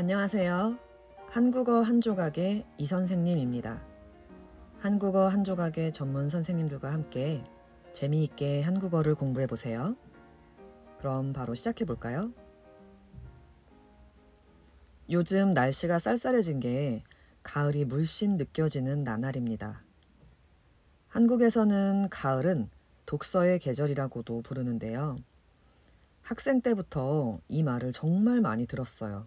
안녕하세요. 한국어 한 조각의 이 선생님입니다. 한국어 한 조각의 전문 선생님들과 함께 재미있게 한국어를 공부해 보세요. 그럼 바로 시작해 볼까요? 요즘 날씨가 쌀쌀해진 게 가을이 물씬 느껴지는 나날입니다. 한국에서는 가을은 독서의 계절이라고도 부르는데요. 학생 때부터 이 말을 정말 많이 들었어요.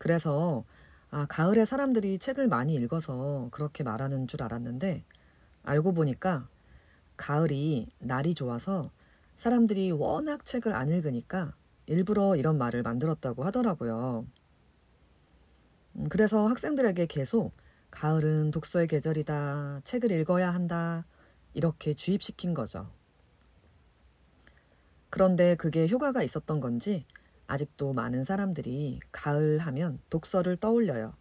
그래서 아, 가을에 사람들이 책을 많이 읽어서 그렇게 말하는 줄 알았는데 알고 보니까 가을이 날이 좋아서 사람들이 워낙 책을 안 읽으니까 일부러 이런 말을 만들었다고 하더라고요. 음, 그래서 학생들에게 계속 가을은 독서의 계절이다, 책을 읽어야 한다, 이렇게 주입시킨 거죠. 그런데 그게 효과가 있었던 건지 아직도 많은 사람들이 가을 하면 독서를 떠올려요.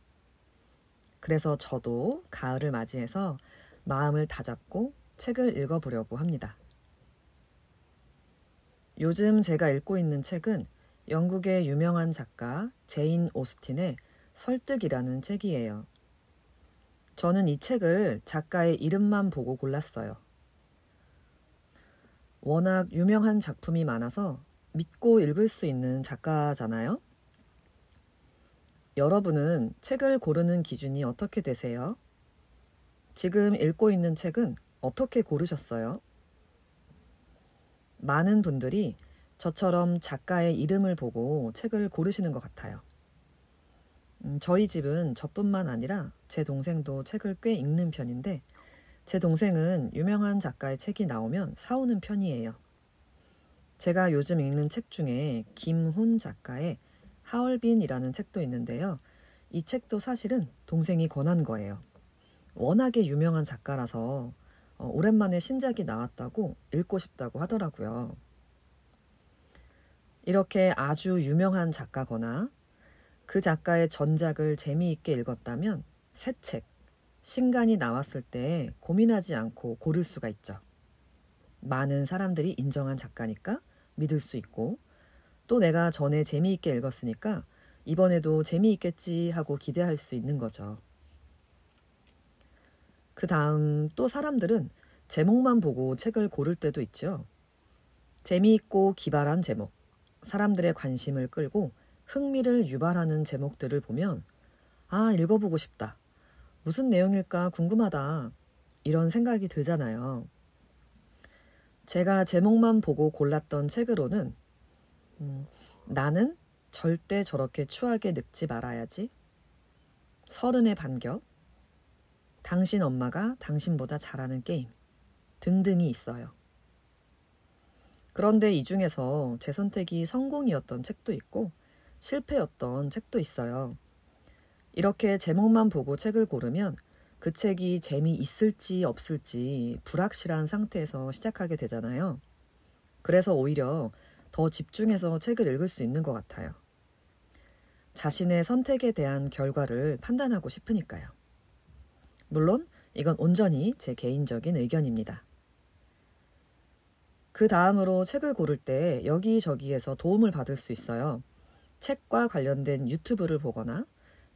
그래서 저도 가을을 맞이해서 마음을 다잡고 책을 읽어보려고 합니다. 요즘 제가 읽고 있는 책은 영국의 유명한 작가 제인 오스틴의 설득이라는 책이에요. 저는 이 책을 작가의 이름만 보고 골랐어요. 워낙 유명한 작품이 많아서 믿고 읽을 수 있는 작가잖아요. 여러분은 책을 고르는 기준이 어떻게 되세요? 지금 읽고 있는 책은 어떻게 고르셨어요? 많은 분들이 저처럼 작가의 이름을 보고 책을 고르시는 것 같아요. 음, 저희 집은 저뿐만 아니라 제 동생도 책을 꽤 읽는 편인데 제 동생은 유명한 작가의 책이 나오면 사오는 편이에요. 제가 요즘 읽는 책 중에 김훈 작가의 하얼빈이라는 책도 있는데요. 이 책도 사실은 동생이 권한 거예요. 워낙에 유명한 작가라서 어, 오랜만에 신작이 나왔다고 읽고 싶다고 하더라고요. 이렇게 아주 유명한 작가거나 그 작가의 전작을 재미있게 읽었다면 새 책, 신간이 나왔을 때 고민하지 않고 고를 수가 있죠. 많은 사람들이 인정한 작가니까 믿을 수 있고 또 내가 전에 재미있게 읽었으니까 이번에도 재미있겠지 하고 기대할 수 있는 거죠. 그 다음 또 사람들은 제목만 보고 책을 고를 때도 있죠. 재미있고 기발한 제목, 사람들의 관심을 끌고 흥미를 유발하는 제목들을 보면 아, 읽어보고 싶다. 무슨 내용일까 궁금하다. 이런 생각이 들잖아요. 제가 제목만 보고 골랐던 책으로는 음, 나는 절대 저렇게 추하게 늙지 말아야지. 서른의 반격. 당신 엄마가 당신보다 잘하는 게임. 등등이 있어요. 그런데 이 중에서 제 선택이 성공이었던 책도 있고 실패였던 책도 있어요. 이렇게 제목만 보고 책을 고르면 그 책이 재미있을지 없을지 불확실한 상태에서 시작하게 되잖아요. 그래서 오히려 더 집중해서 책을 읽을 수 있는 것 같아요. 자신의 선택에 대한 결과를 판단하고 싶으니까요. 물론 이건 온전히 제 개인적인 의견입니다. 그 다음으로 책을 고를 때 여기저기에서 도움을 받을 수 있어요. 책과 관련된 유튜브를 보거나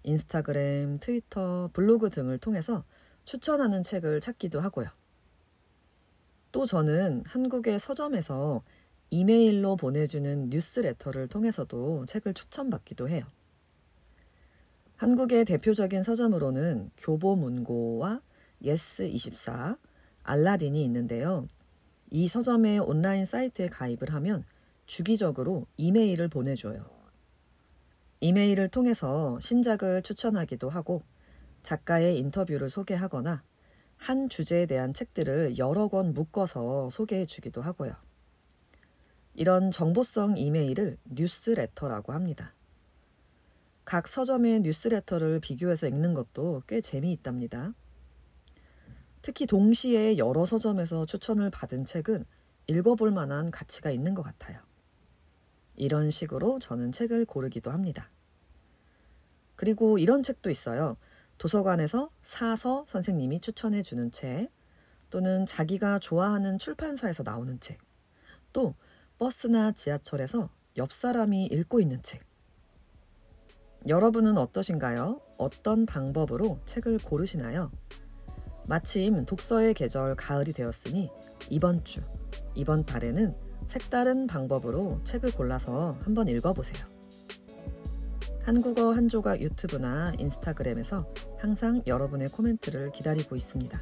인스타그램, 트위터, 블로그 등을 통해서 추천하는 책을 찾기도 하고요. 또 저는 한국의 서점에서 이메일로 보내주는 뉴스레터를 통해서도 책을 추천받기도 해요. 한국의 대표적인 서점으로는 교보문고와 예스24, 알라딘이 있는데요. 이 서점의 온라인 사이트에 가입을 하면 주기적으로 이메일을 보내줘요. 이메일을 통해서 신작을 추천하기도 하고 작가의 인터뷰를 소개하거나 한 주제에 대한 책들을 여러 권 묶어서 소개해 주기도 하고요. 이런 정보성 이메일을 뉴스레터라고 합니다. 각 서점의 뉴스레터를 비교해서 읽는 것도 꽤 재미있답니다. 특히 동시에 여러 서점에서 추천을 받은 책은 읽어볼 만한 가치가 있는 것 같아요. 이런 식으로 저는 책을 고르기도 합니다. 그리고 이런 책도 있어요. 도서관에서 사서 선생님이 추천해 주는 책, 또는 자기가 좋아하는 출판사에서 나오는 책, 또 버스나 지하철에서 옆 사람이 읽고 있는 책. 여러분은 어떠신가요? 어떤 방법으로 책을 고르시나요? 마침 독서의 계절 가을이 되었으니 이번 주, 이번 달에는 색다른 방법으로 책을 골라서 한번 읽어보세요. 한국어 한 조각 유튜브나 인스타그램에서 항상 여러분의 코멘트를 기다리고 있습니다.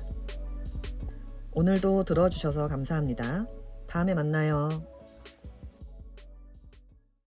오늘도 들어주셔서 감사합니다. 다음에 만나요.